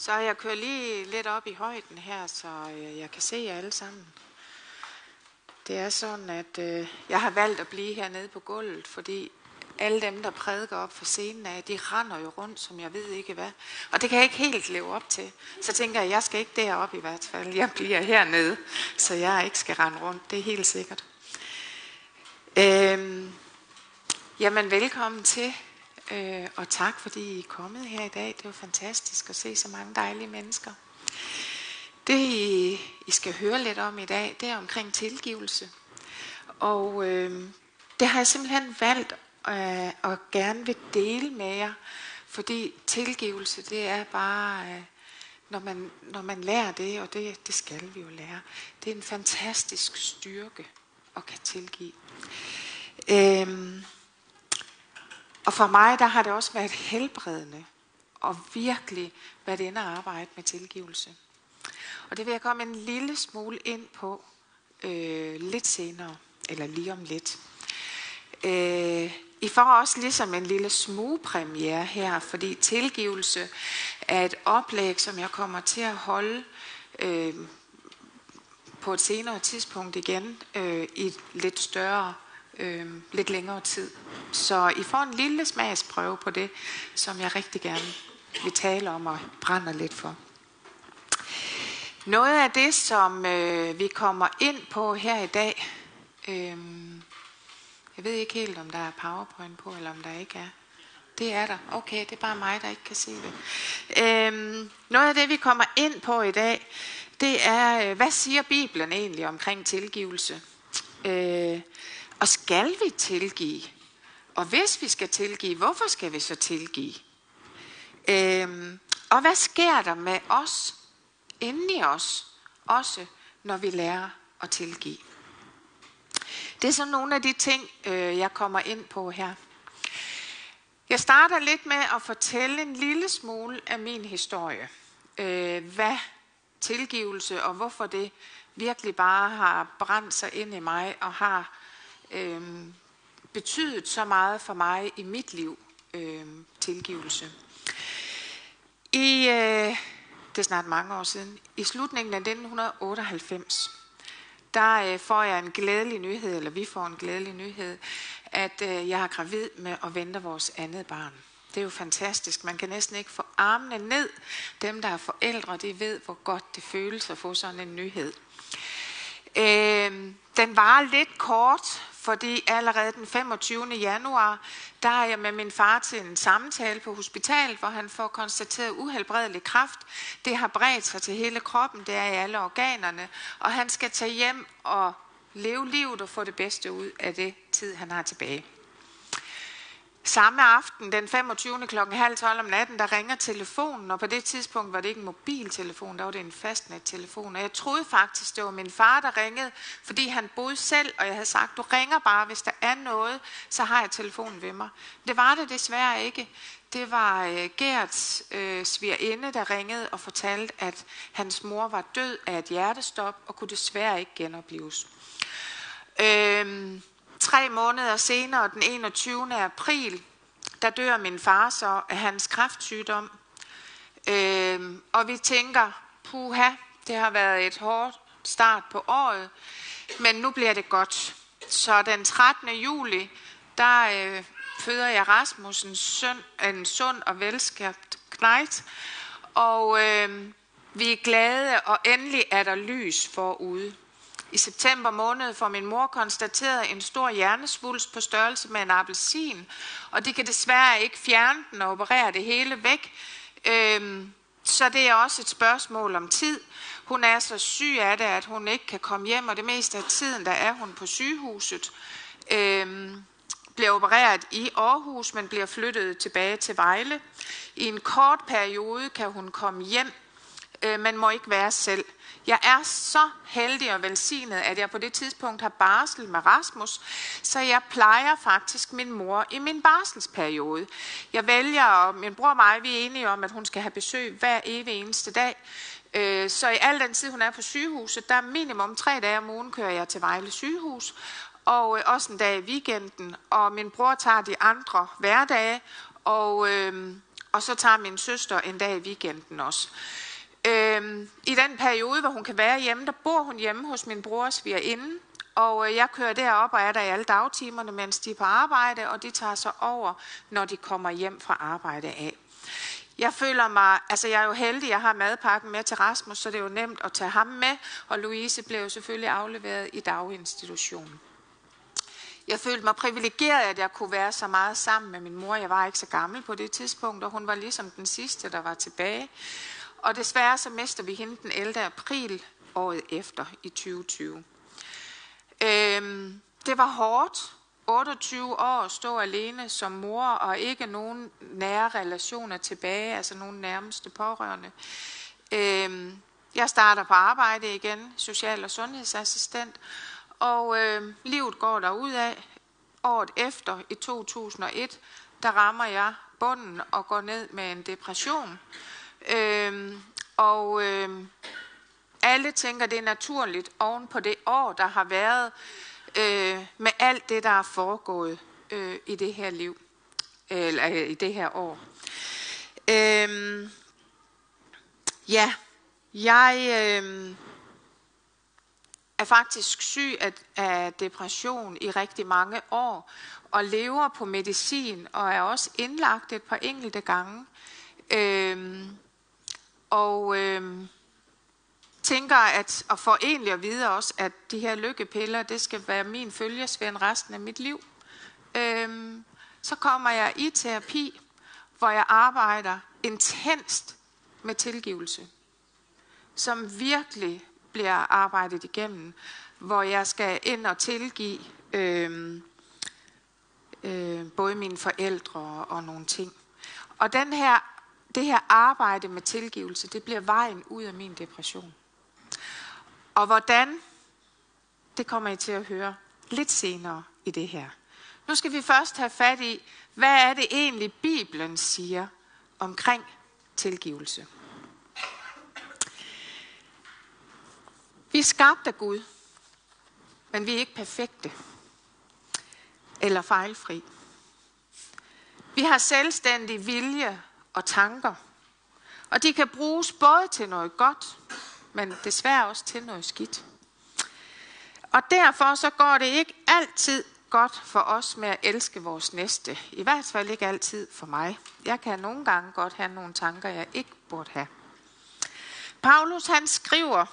Så jeg kører lige lidt op i højden her, så øh, jeg kan se jer alle sammen. Det er sådan, at øh, jeg har valgt at blive hernede på gulvet, fordi alle dem, der prædiker op for scenen af, de render jo rundt, som jeg ved ikke hvad. Og det kan jeg ikke helt leve op til. Så tænker jeg, jeg skal ikke derop i hvert fald. Jeg bliver hernede, så jeg ikke skal rende rundt. Det er helt sikkert. Øhm, jamen, velkommen til. Øh, og tak, fordi I er kommet her i dag. Det var fantastisk at se så mange dejlige mennesker. Det, I skal høre lidt om i dag, det er omkring tilgivelse. Og øh, det har jeg simpelthen valgt øh, og gerne vil dele med jer, fordi tilgivelse, det er bare, øh, når, man, når man lærer det, og det, det skal vi jo lære, det er en fantastisk styrke at kan tilgive. Øh, og for mig, der har det også været helbredende og virkelig været inde og arbejde med tilgivelse. Og det vil jeg komme en lille smule ind på øh, lidt senere, eller lige om lidt. Øh, I får også ligesom en lille smugpremiere her, fordi tilgivelse er et oplæg, som jeg kommer til at holde øh, på et senere tidspunkt igen øh, i et lidt større øh, lidt længere tid. Så I får en lille smagsprøve på det, som jeg rigtig gerne vil tale om og brænder lidt for. Noget af det, som øh, vi kommer ind på her i dag, øh, jeg ved ikke helt, om der er powerpoint på, eller om der ikke er. Det er der. Okay, det er bare mig, der ikke kan se det. Øh, noget af det, vi kommer ind på i dag, det er, øh, hvad siger Bibelen egentlig omkring tilgivelse? Øh, og skal vi tilgive? Og hvis vi skal tilgive, hvorfor skal vi så tilgive? Øhm, og hvad sker der med os, inden i os, også når vi lærer at tilgive? Det er så nogle af de ting, øh, jeg kommer ind på her. Jeg starter lidt med at fortælle en lille smule af min historie. Øh, hvad tilgivelse og hvorfor det virkelig bare har brændt sig ind i mig og har øh, betydet så meget for mig i mit liv, øh, tilgivelse. I, øh, det er snart mange år siden, i slutningen af 1998, der øh, får jeg en glædelig nyhed, eller vi får en glædelig nyhed, at øh, jeg er gravid med at vente vores andet barn. Det er jo fantastisk. Man kan næsten ikke få armene ned. Dem, der er forældre, de ved, hvor godt det føles at få sådan en nyhed. Øh, den var lidt kort, fordi allerede den 25. januar, der er jeg med min far til en samtale på hospitalet, hvor han får konstateret uhelbredelig kræft. Det har bredt sig til hele kroppen, det er i alle organerne, og han skal tage hjem og leve livet og få det bedste ud af det tid, han har tilbage. Samme aften, den 25. kl. halv 12 om natten, der ringer telefonen, og på det tidspunkt var det ikke en mobiltelefon, der var det en fastnettelefon. Og jeg troede faktisk, det var min far, der ringede, fordi han boede selv, og jeg havde sagt, du ringer bare, hvis der er noget, så har jeg telefonen ved mig. Det var det desværre ikke. Det var øh, Gerts øh, svigerinde, der ringede og fortalte, at hans mor var død af et hjertestop og kunne desværre ikke genopleves. Øh, Tre måneder senere, den 21. april, der dør min far så af hans kræftsygdom. Øh, og vi tænker, puha, det har været et hårdt start på året, men nu bliver det godt. Så den 13. juli, der øh, føder jeg Rasmus, en, søn, en sund og velskabt knægt, og øh, vi er glade, og endelig er der lys forude. I september måned får min mor konstateret en stor hjernesvulst på størrelse med en appelsin, og de kan desværre ikke fjerne den og operere det hele væk. Øhm, så det er også et spørgsmål om tid. Hun er så syg af det, at hun ikke kan komme hjem, og det meste af tiden, der er hun på sygehuset. Øhm, bliver opereret i Aarhus, men bliver flyttet tilbage til Vejle. I en kort periode kan hun komme hjem, øh, men må ikke være selv. Jeg er så heldig og velsignet, at jeg på det tidspunkt har barsel med Rasmus, så jeg plejer faktisk min mor i min barselsperiode. Jeg vælger, og min bror og mig, vi er enige om, at hun skal have besøg hver evig eneste dag. Øh, så i al den tid, hun er på sygehuset, der minimum tre dage om ugen kører jeg til Vejle sygehus, og øh, også en dag i weekenden, og min bror tager de andre hverdage, og, øh, Og så tager min søster en dag i weekenden også. Øhm, I den periode, hvor hun kan være hjemme, der bor hun hjemme hos min brors svigerinde. Og øh, jeg kører derop og er der i alle dagtimerne, mens de er på arbejde, og de tager sig over, når de kommer hjem fra arbejde af. Jeg føler mig, altså jeg er jo heldig, jeg har madpakken med til Rasmus, så det er jo nemt at tage ham med, og Louise blev jo selvfølgelig afleveret i daginstitutionen. Jeg følte mig privilegeret, at jeg kunne være så meget sammen med min mor. Jeg var ikke så gammel på det tidspunkt, og hun var ligesom den sidste, der var tilbage. Og desværre så mister vi hende den 11. april året efter i 2020. Øhm, det var hårdt. 28 år at stå alene som mor og ikke nogen nære relationer tilbage, altså nogen nærmeste pårørende. Øhm, jeg starter på arbejde igen, social- og sundhedsassistent, og øh, livet går derud af. Året efter, i 2001, der rammer jeg bunden og går ned med en depression. Øhm, og øhm, alle tænker, det er naturligt oven på det år, der har været øh, med alt det, der er foregået øh, i det her liv, eller øh, i det her år. Øhm, ja, jeg øh, er faktisk syg af, af depression i rigtig mange år, og lever på medicin, og er også indlagt et par enkelte gange. Øh, og øh, tænker at, og får egentlig at vide også, at de her lykkepiller, det skal være min følgesvend resten af mit liv. Øh, så kommer jeg i terapi, hvor jeg arbejder intenst med tilgivelse, som virkelig bliver arbejdet igennem, hvor jeg skal ind og tilgive øh, øh, både mine forældre og, og nogle ting. Og den her, det her arbejde med tilgivelse, det bliver vejen ud af min depression. Og hvordan, det kommer I til at høre lidt senere i det her. Nu skal vi først have fat i, hvad er det egentlig Bibelen siger omkring tilgivelse. Vi er skabt af Gud, men vi er ikke perfekte eller fejlfri. Vi har selvstændig vilje og tanker, og de kan bruges både til noget godt men desværre også til noget skidt. Og derfor så går det ikke altid godt for os med at elske vores næste. I hvert fald ikke altid for mig. Jeg kan nogle gange godt have nogle tanker, jeg ikke burde have. Paulus han skriver,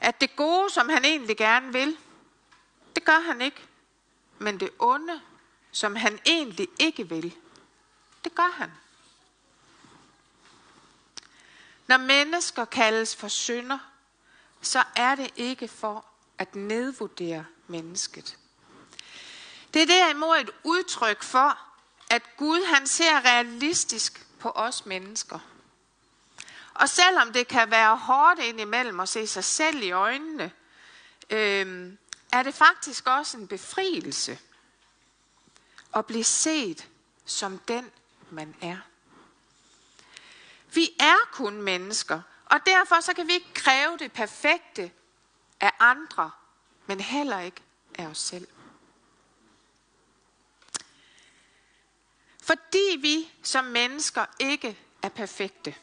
at det gode, som han egentlig gerne vil, det gør han ikke. Men det onde, som han egentlig ikke vil, det gør han. Når mennesker kaldes for synder, så er det ikke for at nedvurdere mennesket. Det er derimod et udtryk for, at Gud han ser realistisk på os mennesker. Og selvom det kan være hårdt indimellem at se sig selv i øjnene, øh, er det faktisk også en befrielse at blive set som den, man er. Vi er kun mennesker, og derfor så kan vi ikke kræve det perfekte af andre, men heller ikke af os selv. Fordi vi som mennesker ikke er perfekte,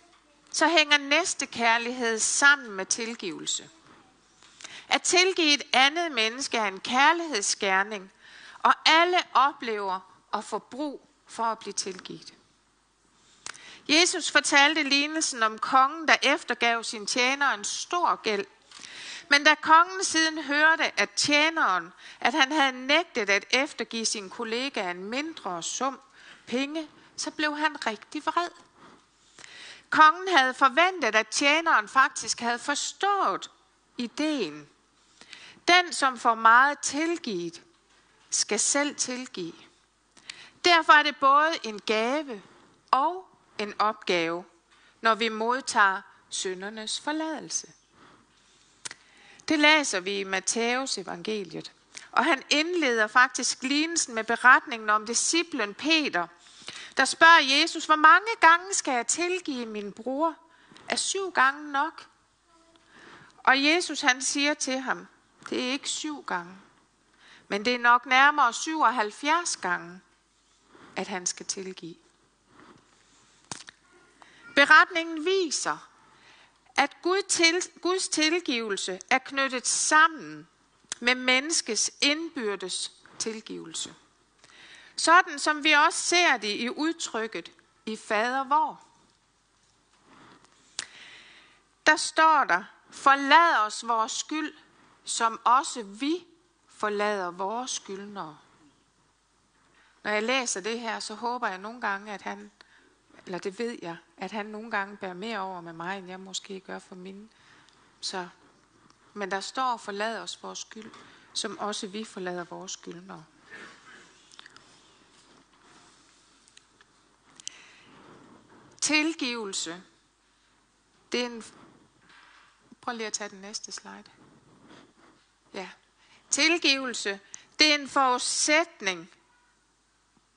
så hænger næste kærlighed sammen med tilgivelse. At tilgive et andet menneske er en kærlighedsgerning, og alle oplever at få brug for at blive tilgivet. Jesus fortalte lignelsen om kongen, der eftergav sin tjener en stor gæld. Men da kongen siden hørte, at tjeneren, at han havde nægtet at eftergive sin kollega en mindre sum penge, så blev han rigtig vred. Kongen havde forventet, at tjeneren faktisk havde forstået ideen. Den, som får meget tilgivet, skal selv tilgive. Derfor er det både en gave og en opgave, når vi modtager syndernes forladelse. Det læser vi i Matthæus evangeliet. Og han indleder faktisk lignelsen med beretningen om disciplen Peter, der spørger Jesus, hvor mange gange skal jeg tilgive min bror? Er syv gange nok? Og Jesus han siger til ham, det er ikke syv gange, men det er nok nærmere 77 gange, at han skal tilgive. Beretningen viser, at Gud til, Guds tilgivelse er knyttet sammen med menneskets indbyrdes tilgivelse. Sådan som vi også ser det i udtrykket i fader vor. Der står der, forlad os vores skyld, som også vi forlader vores skyldnere. Når jeg læser det her, så håber jeg nogle gange, at han, eller det ved jeg, at han nogle gange bærer mere over med mig, end jeg måske gør for mine. Så, men der står, forlad os vores skyld, som også vi forlader vores skyldnere. Tilgivelse. Det er en... Prøv lige at tage den næste slide. Ja. Tilgivelse, det er en forudsætning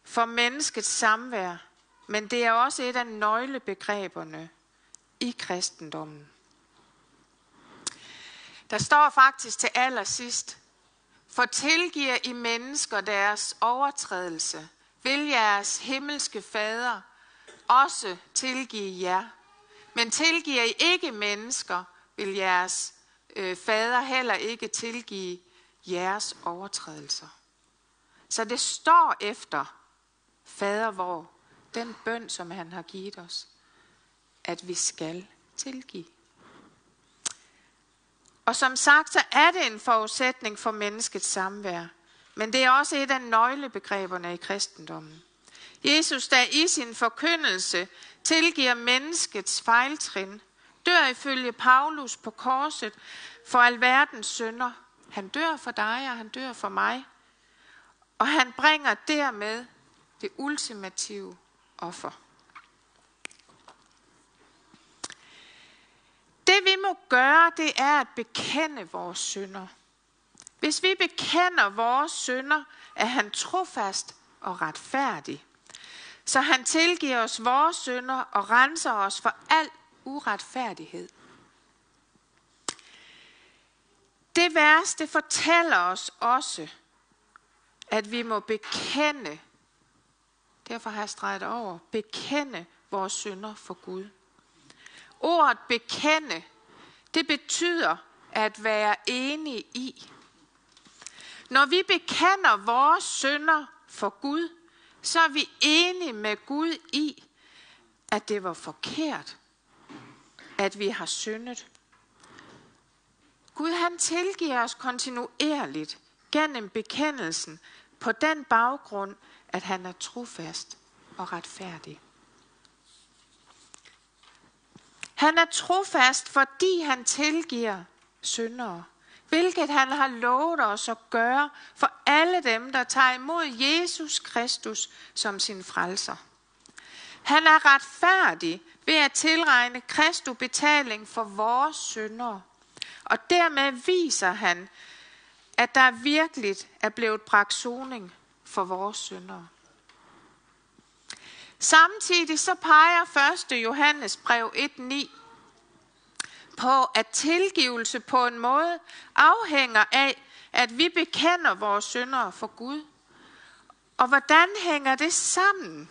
for menneskets samvær, men det er også et af nøglebegreberne i kristendommen. Der står faktisk til allersidst, for tilgiver I mennesker deres overtrædelse, vil jeres himmelske fader også tilgive jer. Men tilgiver I ikke mennesker, vil jeres øh, fader heller ikke tilgive jeres overtrædelser. Så det står efter fader hvor den bøn, som han har givet os, at vi skal tilgive. Og som sagt, så er det en forudsætning for menneskets samvær. Men det er også et af nøglebegreberne i kristendommen. Jesus, der i sin forkyndelse tilgiver menneskets fejltrin, dør ifølge Paulus på korset for alverdens synder. Han dør for dig, og han dør for mig. Og han bringer dermed det ultimative offer. Det vi må gøre, det er at bekende vores synder. Hvis vi bekender vores synder, er han trofast og retfærdig. Så han tilgiver os vores synder og renser os for al uretfærdighed. Det værste fortæller os også, at vi må bekende, derfor har jeg streget over, bekende vores synder for Gud. Ordet bekende, det betyder at være enige i. Når vi bekender vores synder for Gud, så er vi enige med Gud i, at det var forkert, at vi har syndet. Gud han tilgiver os kontinuerligt gennem bekendelsen på den baggrund, at han er trofast og retfærdig. Han er trofast, fordi han tilgiver syndere, hvilket han har lovet os at gøre for alle dem, der tager imod Jesus Kristus som sin frelser. Han er retfærdig ved at tilregne Kristu betaling for vores syndere. Og dermed viser han, at der virkelig er blevet bragt soning for vores syndere. Samtidig så peger 1. Johannes brev 1.9 på, at tilgivelse på en måde afhænger af, at vi bekender vores syndere for Gud. Og hvordan hænger det sammen?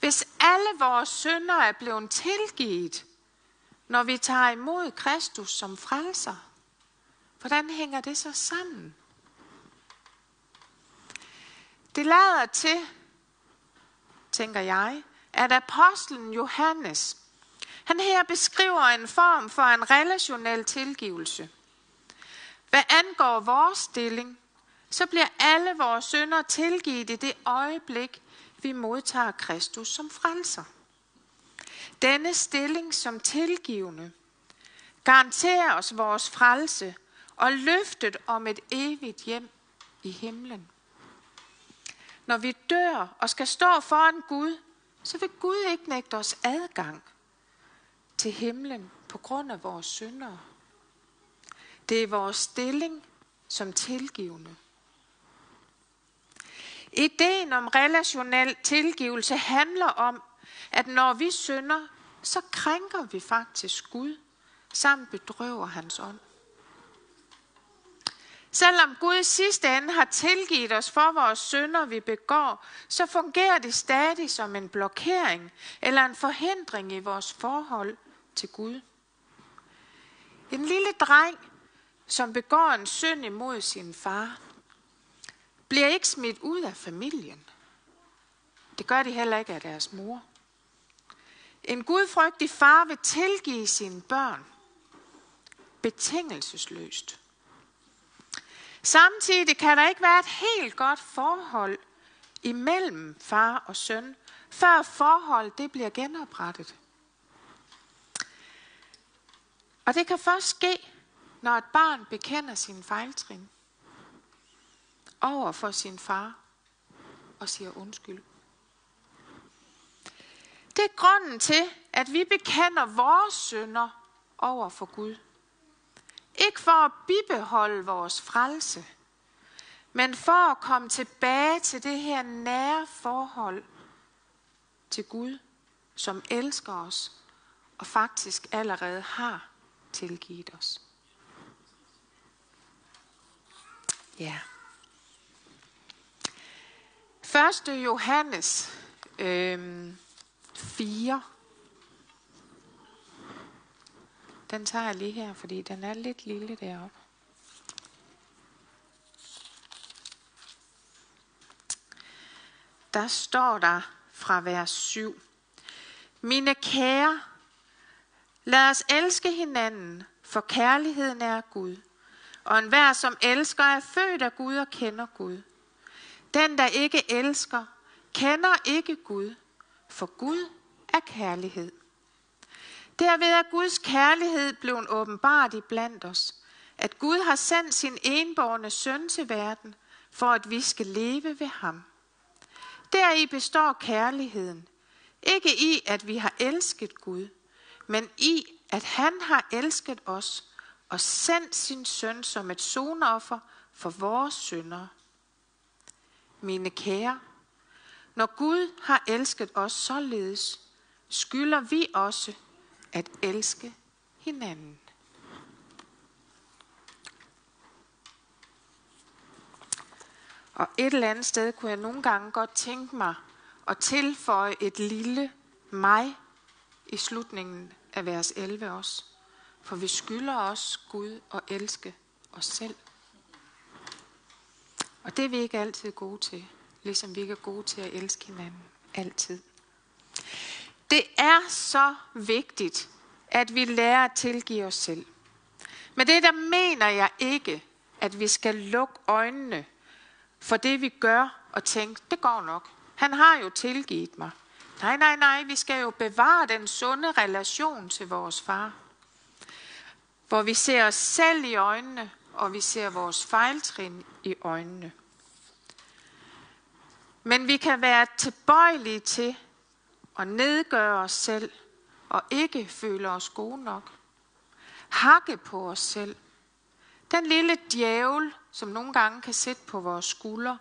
Hvis alle vores synder er blevet tilgivet, når vi tager imod Kristus som frelser, hvordan hænger det så sammen? Det lader til, tænker jeg, at apostlen Johannes, han her beskriver en form for en relationel tilgivelse. Hvad angår vores stilling, så bliver alle vores synder tilgivet i det øjeblik, vi modtager Kristus som frelser. Denne stilling som tilgivende garanterer os vores frelse og løftet om et evigt hjem i himlen. Når vi dør og skal stå foran Gud, så vil Gud ikke nægte os adgang til himlen på grund af vores synder. Det er vores stilling som tilgivende. Ideen om relationel tilgivelse handler om, at når vi synder, så krænker vi faktisk Gud, samt bedrøver hans ånd. Selvom Gud i sidste ende har tilgivet os for vores synder, vi begår, så fungerer det stadig som en blokering eller en forhindring i vores forhold til Gud. En lille dreng, som begår en synd imod sin far, bliver ikke smidt ud af familien. Det gør de heller ikke af deres mor. En gudfrygtig far vil tilgive sine børn betingelsesløst. Samtidig kan der ikke være et helt godt forhold imellem far og søn, før forhold det bliver genoprettet. Og det kan først ske, når et barn bekender sin fejltrin over for sin far og siger undskyld. Det er grunden til, at vi bekender vores synder over for Gud. Ikke for at bibeholde vores frelse, men for at komme tilbage til det her nære forhold til Gud, som elsker os og faktisk allerede har tilgivet os. Ja. 1. Johannes øh, 4. Den tager jeg lige her, fordi den er lidt lille deroppe. Der står der fra vers 7. Mine kære, lad os elske hinanden, for kærligheden er Gud. Og enhver, som elsker, er født af Gud og kender Gud. Den, der ikke elsker, kender ikke Gud, for Gud er kærlighed. Derved er Guds kærlighed blevet åbenbart i blandt os, at Gud har sendt sin enborgne søn til verden, for at vi skal leve ved ham. Deri består kærligheden, ikke i, at vi har elsket Gud, men i, at han har elsket os og sendt sin søn som et sonoffer for vores synder. Mine kære, når Gud har elsket os således, skylder vi også at elske hinanden. Og et eller andet sted kunne jeg nogle gange godt tænke mig at tilføje et lille mig i slutningen af vers 11 også. For vi skylder os Gud at elske os selv. Og det er vi ikke altid gode til, ligesom vi ikke er gode til at elske hinanden. Altid. Det er så vigtigt, at vi lærer at tilgive os selv. Men det der mener jeg ikke, at vi skal lukke øjnene for det vi gør og tænke, det går nok. Han har jo tilgivet mig. Nej, nej, nej, vi skal jo bevare den sunde relation til vores far. Hvor vi ser os selv i øjnene, og vi ser vores fejltrin i øjnene. Men vi kan være tilbøjelige til og nedgøre os selv og ikke føle os gode nok. Hakke på os selv. Den lille djævel, som nogle gange kan sidde på vores skuldre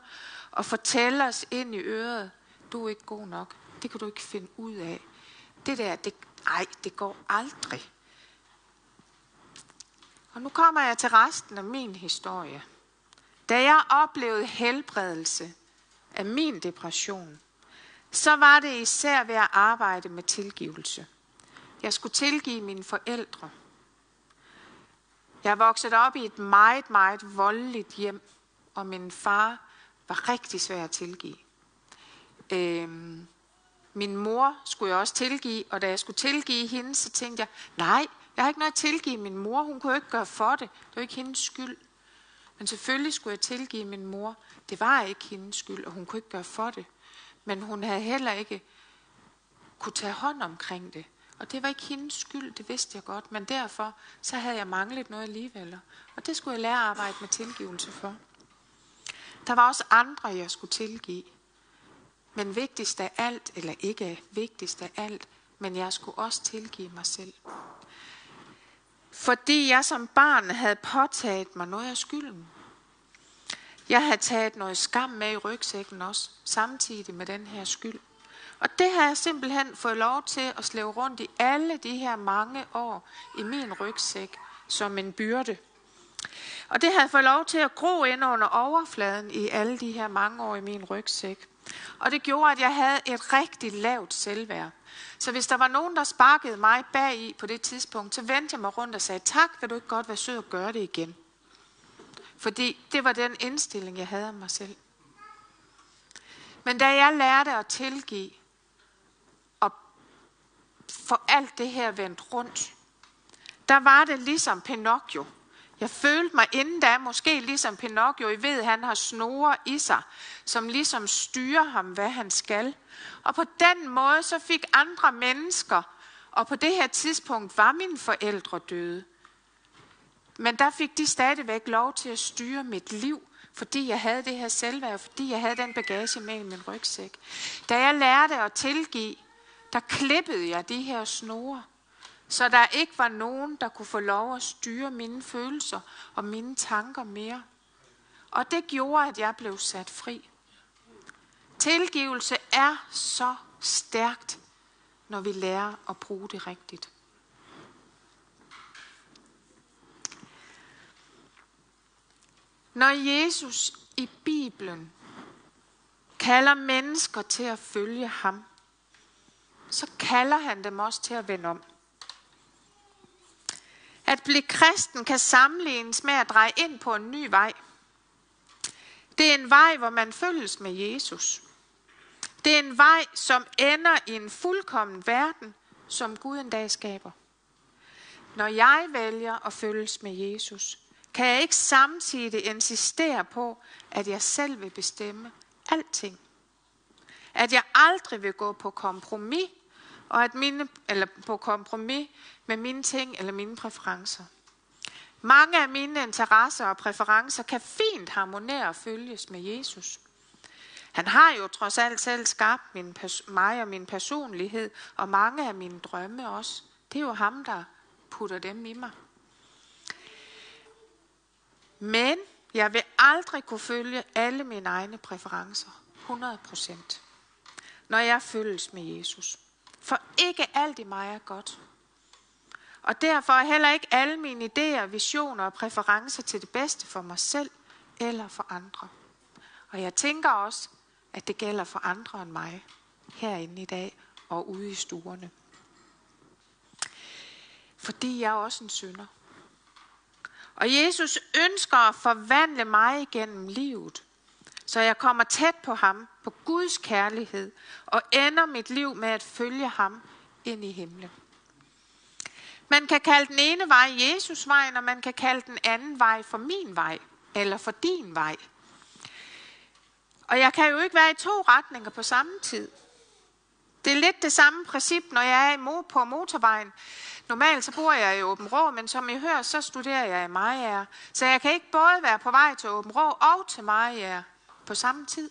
og fortælle os ind i øret, du er ikke god nok. Det kan du ikke finde ud af. Det der, det, ej, det går aldrig. Og nu kommer jeg til resten af min historie. Da jeg oplevede helbredelse af min depression, så var det især ved at arbejde med tilgivelse. Jeg skulle tilgive mine forældre. Jeg voksede op i et meget, meget voldeligt hjem, og min far var rigtig svær at tilgive. Øhm, min mor skulle jeg også tilgive, og da jeg skulle tilgive hende, så tænkte jeg, nej, jeg har ikke noget at tilgive min mor. Hun kunne jo ikke gøre for det. Det var ikke hendes skyld. Men selvfølgelig skulle jeg tilgive min mor. Det var ikke hendes skyld, og hun kunne ikke gøre for det. Men hun havde heller ikke kunne tage hånd omkring det. Og det var ikke hendes skyld, det vidste jeg godt. Men derfor, så havde jeg manglet noget alligevel. Og det skulle jeg lære at arbejde med tilgivelse for. Der var også andre, jeg skulle tilgive. Men vigtigst af alt, eller ikke vigtigst af alt, men jeg skulle også tilgive mig selv. Fordi jeg som barn havde påtaget mig noget af skylden. Jeg havde taget noget skam med i rygsækken også, samtidig med den her skyld. Og det har jeg simpelthen fået lov til at slæve rundt i alle de her mange år i min rygsæk som en byrde. Og det havde fået lov til at gro ind under overfladen i alle de her mange år i min rygsæk. Og det gjorde, at jeg havde et rigtig lavt selvværd. Så hvis der var nogen, der sparkede mig bag i på det tidspunkt, så vendte jeg mig rundt og sagde, tak, vil du ikke godt være sød og gøre det igen. Fordi det var den indstilling, jeg havde af mig selv. Men da jeg lærte at tilgive, og få alt det her vendt rundt, der var det ligesom Pinocchio. Jeg følte mig inden da måske ligesom Pinocchio. I ved, han har snore i sig, som ligesom styrer ham, hvad han skal. Og på den måde så fik andre mennesker, og på det her tidspunkt var mine forældre døde. Men der fik de stadigvæk lov til at styre mit liv, fordi jeg havde det her selvværd, fordi jeg havde den bagage med i min rygsæk. Da jeg lærte at tilgive, der klippede jeg de her snore, så der ikke var nogen, der kunne få lov at styre mine følelser og mine tanker mere. Og det gjorde, at jeg blev sat fri. Tilgivelse er så stærkt, når vi lærer at bruge det rigtigt. Når Jesus i Bibelen kalder mennesker til at følge ham, så kalder han dem også til at vende om. At blive kristen kan sammenlignes med at dreje ind på en ny vej. Det er en vej, hvor man følges med Jesus. Det er en vej, som ender i en fuldkommen verden, som Gud en dag skaber. Når jeg vælger at følges med Jesus, kan jeg ikke samtidig insistere på, at jeg selv vil bestemme alting. At jeg aldrig vil gå på kompromis, og at mine, eller på kompromis med mine ting eller mine præferencer. Mange af mine interesser og præferencer kan fint harmonere og følges med Jesus. Han har jo trods alt selv skabt min, mig og min personlighed, og mange af mine drømme også. Det er jo ham, der putter dem i mig. Men jeg vil aldrig kunne følge alle mine egne præferencer. 100 procent. Når jeg følges med Jesus. For ikke alt i mig er godt. Og derfor er heller ikke alle mine idéer, visioner og præferencer til det bedste for mig selv eller for andre. Og jeg tænker også, at det gælder for andre end mig herinde i dag og ude i stuerne. Fordi jeg er også en synder. Og Jesus ønsker at forvandle mig igennem livet, så jeg kommer tæt på ham, på Guds kærlighed, og ender mit liv med at følge ham ind i himlen. Man kan kalde den ene vej Jesus og man kan kalde den anden vej for min vej, eller for din vej. Og jeg kan jo ikke være i to retninger på samme tid. Det er lidt det samme princip, når jeg er på motorvejen. Normalt så bor jeg i Åben Rå, men som I hører, så studerer jeg i Majer. Så jeg kan ikke både være på vej til Åben Rå og til Majer på samme tid.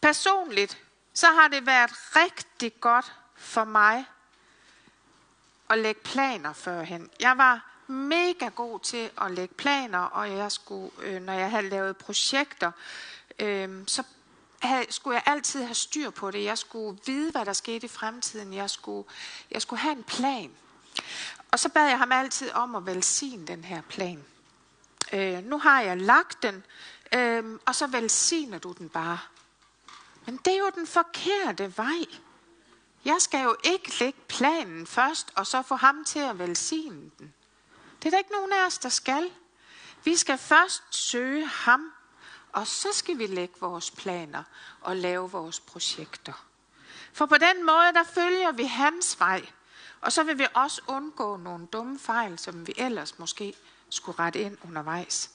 Personligt, så har det været rigtig godt for mig at lægge planer førhen. Jeg var mega god til at lægge planer, og jeg skulle, øh, når jeg havde lavet projekter, øh, så havde, skulle jeg altid have styr på det. Jeg skulle vide, hvad der skete i fremtiden. Jeg skulle, jeg skulle have en plan. Og så bad jeg ham altid om at velsigne den her plan. Øh, nu har jeg lagt den, øh, og så velsigner du den bare. Men det er jo den forkerte vej. Jeg skal jo ikke lægge planen først, og så få ham til at velsigne den. Det er der ikke nogen af os, der skal. Vi skal først søge ham, og så skal vi lægge vores planer og lave vores projekter. For på den måde, der følger vi hans vej. Og så vil vi også undgå nogle dumme fejl, som vi ellers måske skulle rette ind undervejs.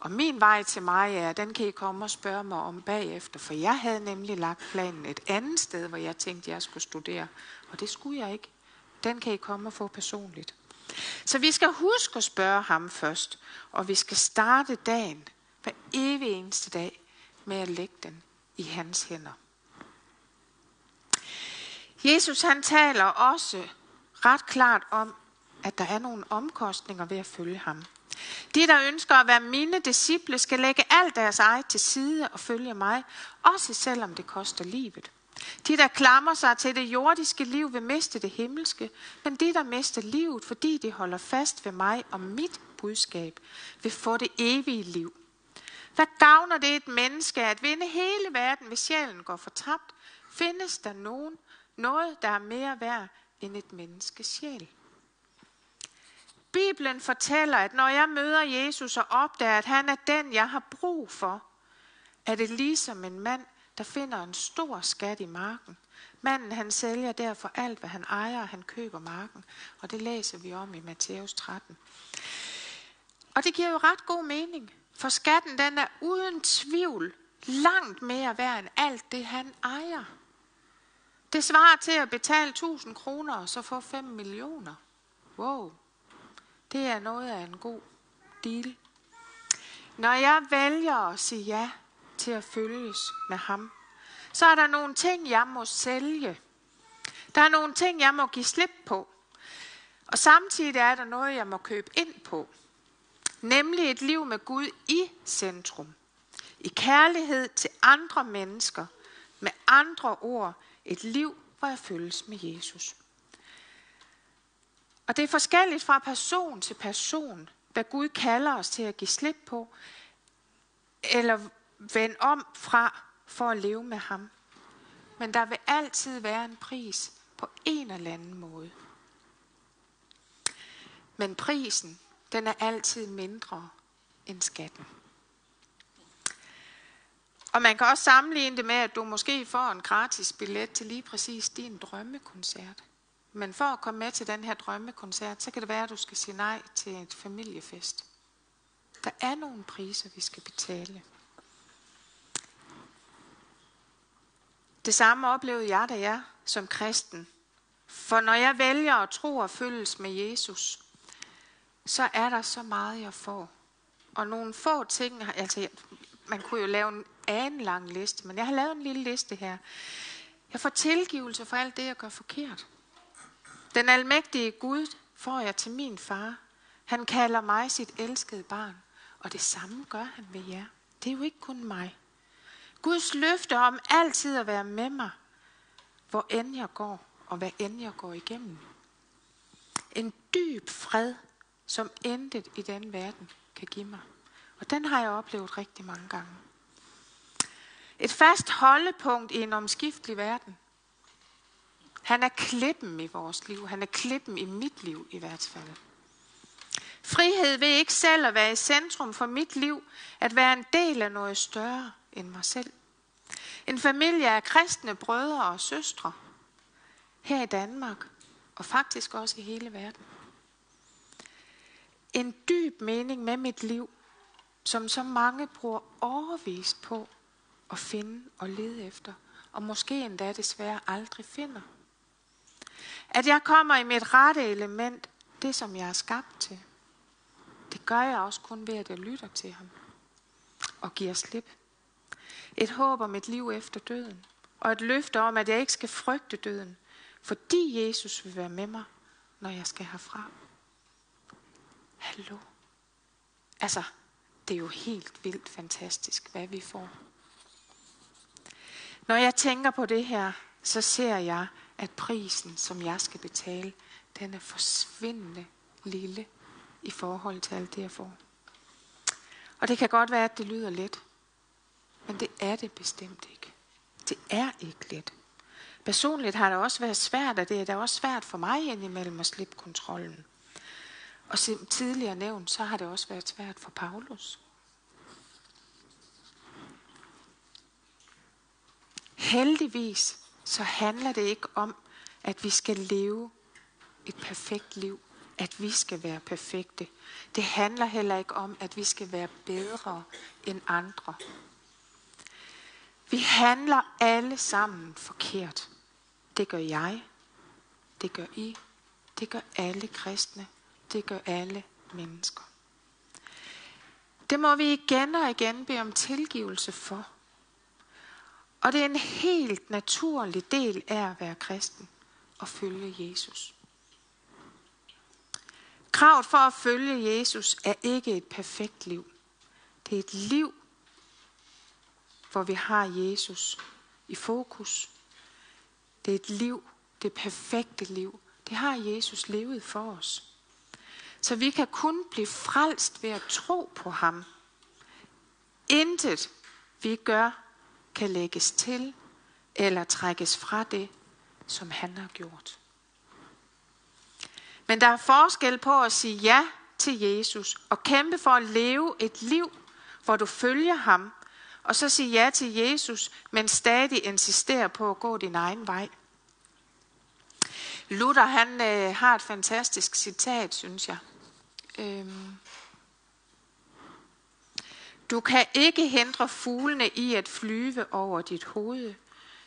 Og min vej til mig er, den kan I komme og spørge mig om bagefter, for jeg havde nemlig lagt planen et andet sted, hvor jeg tænkte, jeg skulle studere. Og det skulle jeg ikke. Den kan I komme og få personligt. Så vi skal huske at spørge ham først, og vi skal starte dagen hver evig eneste dag med at lægge den i hans hænder. Jesus han taler også ret klart om, at der er nogle omkostninger ved at følge ham. De, der ønsker at være mine disciple, skal lægge alt deres eget til side og følge mig, også selvom det koster livet. De, der klamrer sig til det jordiske liv, vil miste det himmelske, men de, der mister livet, fordi de holder fast ved mig og mit budskab, vil få det evige liv. Hvad gavner det et menneske at vinde hele verden, hvis sjælen går fortabt? Findes der nogen, noget, der er mere værd end et menneskes sjæl? Bibelen fortæller, at når jeg møder Jesus og opdager, at han er den, jeg har brug for, er det ligesom en mand, der finder en stor skat i marken. Manden han sælger derfor alt, hvad han ejer, og han køber marken. Og det læser vi om i Matthæus 13. Og det giver jo ret god mening, for skatten den er uden tvivl langt mere værd end alt det, han ejer. Det svarer til at betale 1000 kroner og så få 5 millioner. Wow, det er noget af en god deal. Når jeg vælger at sige ja til at følges med ham, så er der nogle ting, jeg må sælge. Der er nogle ting, jeg må give slip på. Og samtidig er der noget, jeg må købe ind på. Nemlig et liv med Gud i centrum. I kærlighed til andre mennesker. Med andre ord, et liv, hvor jeg følges med Jesus. Og det er forskelligt fra person til person, hvad Gud kalder os til at give slip på, eller vende om fra for at leve med ham. Men der vil altid være en pris på en eller anden måde. Men prisen, den er altid mindre end skatten. Og man kan også sammenligne det med, at du måske får en gratis billet til lige præcis din drømmekoncert. Men for at komme med til den her drømmekoncert, så kan det være, at du skal sige nej til et familiefest. Der er nogle priser, vi skal betale. Det samme oplevede jeg, da jeg som kristen. For når jeg vælger at tro og følges med Jesus, så er der så meget, jeg får. Og nogle få ting, altså man kunne jo lave en anden lang liste, men jeg har lavet en lille liste her. Jeg får tilgivelse for alt det, jeg gør forkert. Den almægtige Gud får jeg til min far. Han kalder mig sit elskede barn, og det samme gør han ved jer. Det er jo ikke kun mig. Guds løfte om altid at være med mig, hvor end jeg går, og hvad end jeg går igennem. En dyb fred, som intet i den verden kan give mig. Og den har jeg oplevet rigtig mange gange. Et fast holdepunkt i en omskiftelig verden. Han er klippen i vores liv. Han er klippen i mit liv i hvert fald. Frihed ved ikke selv at være i centrum for mit liv, at være en del af noget større end mig selv. En familie af kristne brødre og søstre her i Danmark og faktisk også i hele verden. En dyb mening med mit liv, som så mange bruger overvis på at finde og lede efter, og måske endda desværre aldrig finder. At jeg kommer i mit rette element, det som jeg er skabt til. Det gør jeg også kun ved, at jeg lytter til ham og giver slip. Et håb om et liv efter døden, og et løfte om, at jeg ikke skal frygte døden, fordi Jesus vil være med mig, når jeg skal herfra. Hallo? Altså, det er jo helt vildt fantastisk, hvad vi får. Når jeg tænker på det her, så ser jeg, at prisen, som jeg skal betale, den er forsvindende lille i forhold til alt det, jeg får. Og det kan godt være, at det lyder let, men det er det bestemt ikke. Det er ikke let. Personligt har det også været svært, og det er da også svært for mig indimellem at slippe kontrollen. Og som tidligere nævnt, så har det også været svært for Paulus. Heldigvis så handler det ikke om, at vi skal leve et perfekt liv, at vi skal være perfekte. Det handler heller ikke om, at vi skal være bedre end andre. Vi handler alle sammen forkert. Det gør jeg. Det gør I. Det gør alle kristne. Det gør alle mennesker. Det må vi igen og igen bede om tilgivelse for. Og det er en helt naturlig del af at være kristen og følge Jesus. Kravet for at følge Jesus er ikke et perfekt liv. Det er et liv, hvor vi har Jesus i fokus. Det er et liv, det perfekte liv. Det har Jesus levet for os. Så vi kan kun blive frelst ved at tro på ham. Intet vi gør kan lægges til eller trækkes fra det, som han har gjort. Men der er forskel på at sige ja til Jesus og kæmpe for at leve et liv, hvor du følger ham, og så sige ja til Jesus, men stadig insistere på at gå din egen vej. Luther han øh, har et fantastisk citat, synes jeg. Øhm. Du kan ikke hindre fuglene i at flyve over dit hoved,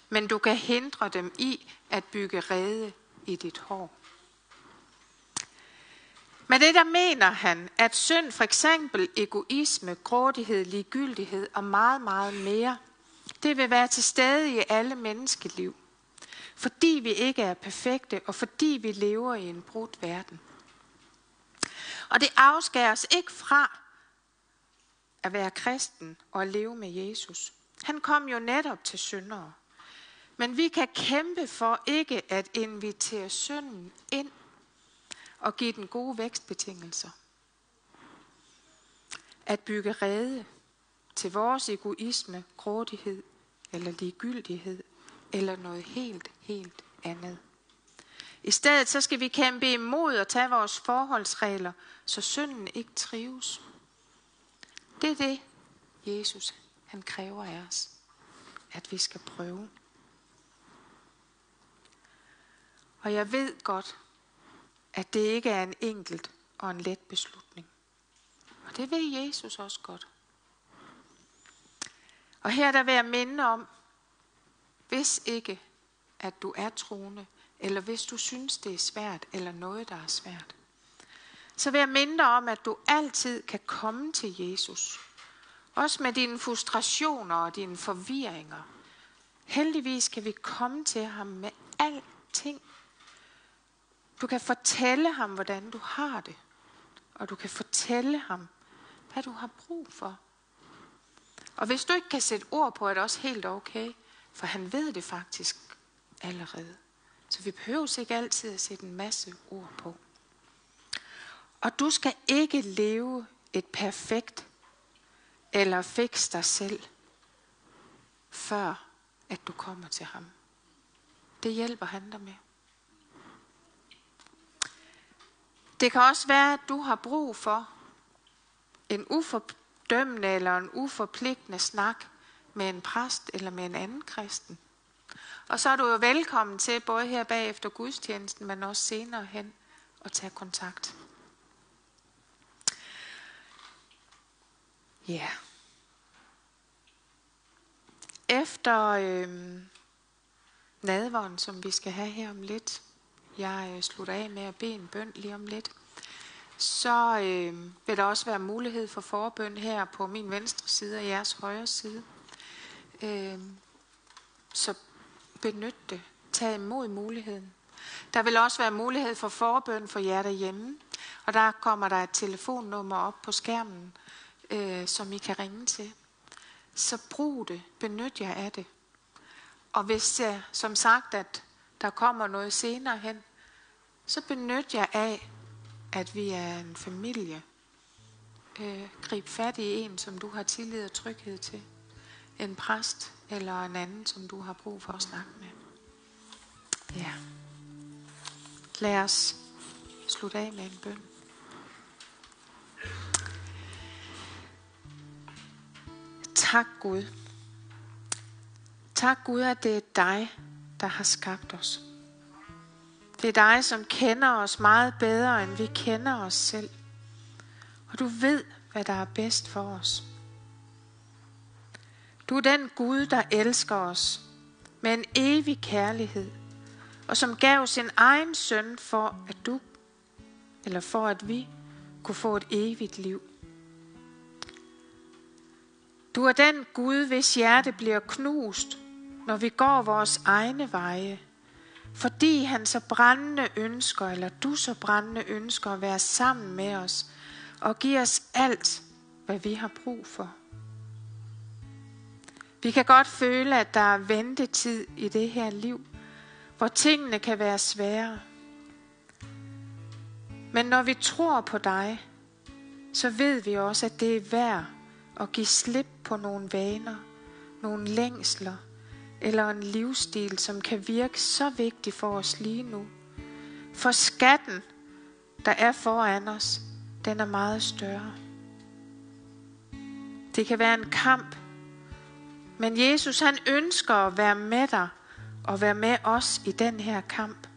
men du kan hindre dem i at bygge rede i dit hår. Med det der mener han, at synd, for eksempel egoisme, grådighed, ligegyldighed og meget, meget mere, det vil være til stede i alle menneskeliv. Fordi vi ikke er perfekte, og fordi vi lever i en brudt verden. Og det afskærer os ikke fra at være kristen og at leve med Jesus. Han kom jo netop til syndere. Men vi kan kæmpe for ikke at invitere synden ind og give den gode vækstbetingelser. At bygge rede til vores egoisme, grådighed eller ligegyldighed eller noget helt, helt andet. I stedet så skal vi kæmpe imod og tage vores forholdsregler, så synden ikke trives. Det er det, Jesus han kræver af os, at vi skal prøve. Og jeg ved godt, at det ikke er en enkelt og en let beslutning. Og det ved Jesus også godt. Og her der vil jeg minde om, hvis ikke, at du er troende, eller hvis du synes, det er svært, eller noget, der er svært, så vil jeg minde dig om, at du altid kan komme til Jesus. Også med dine frustrationer og dine forvirringer. Heldigvis kan vi komme til ham med alting. Du kan fortælle ham, hvordan du har det. Og du kan fortælle ham, hvad du har brug for. Og hvis du ikke kan sætte ord på, er det også helt okay. For han ved det faktisk allerede. Så vi behøver ikke altid at sætte en masse ord på. Og du skal ikke leve et perfekt eller fikse dig selv, før at du kommer til ham. Det hjælper han dig med. Det kan også være, at du har brug for en ufordømmende eller en uforpligtende snak med en præst eller med en anden kristen. Og så er du jo velkommen til, både her bagefter gudstjenesten, men også senere hen, at tage kontakt. Ja. Yeah. Efter øh, nadvånden, som vi skal have her om lidt, jeg øh, slutter af med at bede en bøn lige om lidt, så øh, vil der også være mulighed for forbøn her på min venstre side og jeres højre side. Øh, så benyt det. Tag imod muligheden. Der vil også være mulighed for forbøn for jer derhjemme. Og der kommer der et telefonnummer op på skærmen, øh, som I kan ringe til. Så brug det. Benyt jer af det. Og hvis jeg, som sagt, at der kommer noget senere hen, så benyt jer af, at vi er en familie. Øh, grib fat i en, som du har tillid og tryghed til. En præst eller en anden, som du har brug for at snakke med. Ja. Lad os slutte af med en bøn. Tak Gud. Tak Gud, at det er dig, der har skabt os. Det er dig, som kender os meget bedre, end vi kender os selv. Og du ved, hvad der er bedst for os. Du er den Gud, der elsker os med en evig kærlighed, og som gav sin egen søn for, at du, eller for at vi, kunne få et evigt liv. Du er den Gud, hvis hjerte bliver knust, når vi går vores egne veje, fordi han så brændende ønsker, eller du så brændende ønsker at være sammen med os og give os alt, hvad vi har brug for. Vi kan godt føle, at der er ventetid i det her liv, hvor tingene kan være svære. Men når vi tror på dig, så ved vi også, at det er værd at give slip på nogle vaner, nogle længsler eller en livsstil, som kan virke så vigtig for os lige nu. For skatten, der er foran os, den er meget større. Det kan være en kamp, men Jesus han ønsker at være med dig og være med os i den her kamp.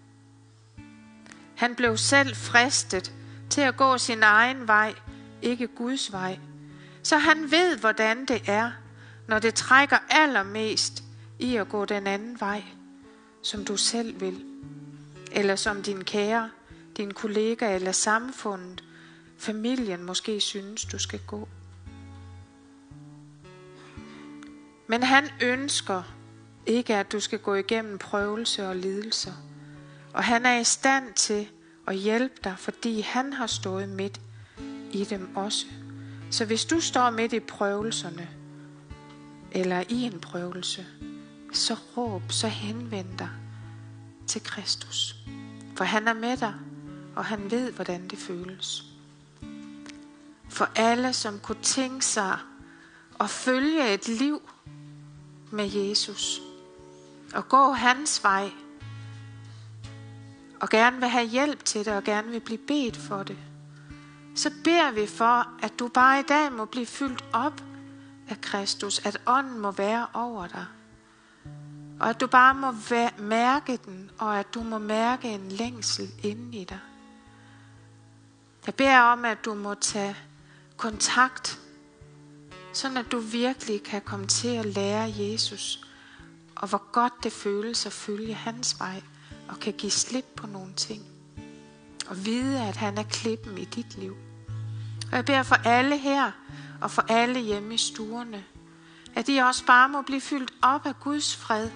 Han blev selv fristet til at gå sin egen vej, ikke Guds vej. Så han ved, hvordan det er, når det trækker allermest i at gå den anden vej, som du selv vil. Eller som din kære, din kollega eller samfundet, familien måske synes, du skal gå. Men han ønsker ikke, at du skal gå igennem prøvelse og lidelser. Og han er i stand til at hjælpe dig, fordi han har stået midt i dem også. Så hvis du står midt i prøvelserne, eller i en prøvelse, så råb, så henvend dig til Kristus. For han er med dig, og han ved, hvordan det føles. For alle, som kunne tænke sig at følge et liv med Jesus, og gå hans vej, og gerne vil have hjælp til det, og gerne vil blive bedt for det, så beder vi for, at du bare i dag må blive fyldt op af Kristus, at ånden må være over dig. Og at du bare må mærke den, og at du må mærke en længsel inde i dig. Jeg beder om, at du må tage kontakt, sådan at du virkelig kan komme til at lære Jesus, og hvor godt det føles at følge hans vej, og kan give slip på nogle ting. Og vide, at han er klippen i dit liv. Og jeg beder for alle her, og for alle hjemme i stuerne, at I også bare må blive fyldt op af Guds fred.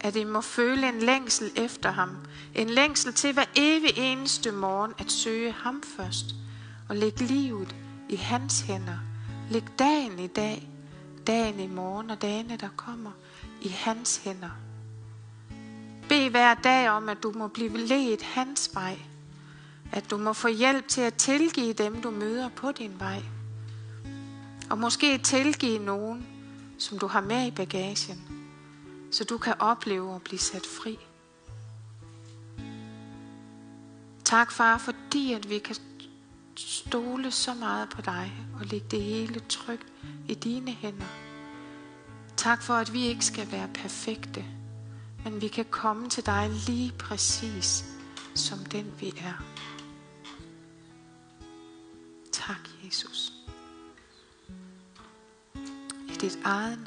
At I må føle en længsel efter ham. En længsel til hver evig eneste morgen at søge ham først. Og lægge livet i hans hænder. Læg dagen i dag, dagen i morgen og dagene der kommer i hans hænder. Bed hver dag om, at du må blive ledt hans vej. At du må få hjælp til at tilgive dem, du møder på din vej. Og måske tilgive nogen, som du har med i bagagen, så du kan opleve at blive sat fri. Tak, far, fordi at vi kan stole så meget på dig og lægge det hele trygt i dine hænder. Tak for, at vi ikke skal være perfekte, men vi kan komme til dig lige præcis som den vi er. Tak, Jesus. I dit eget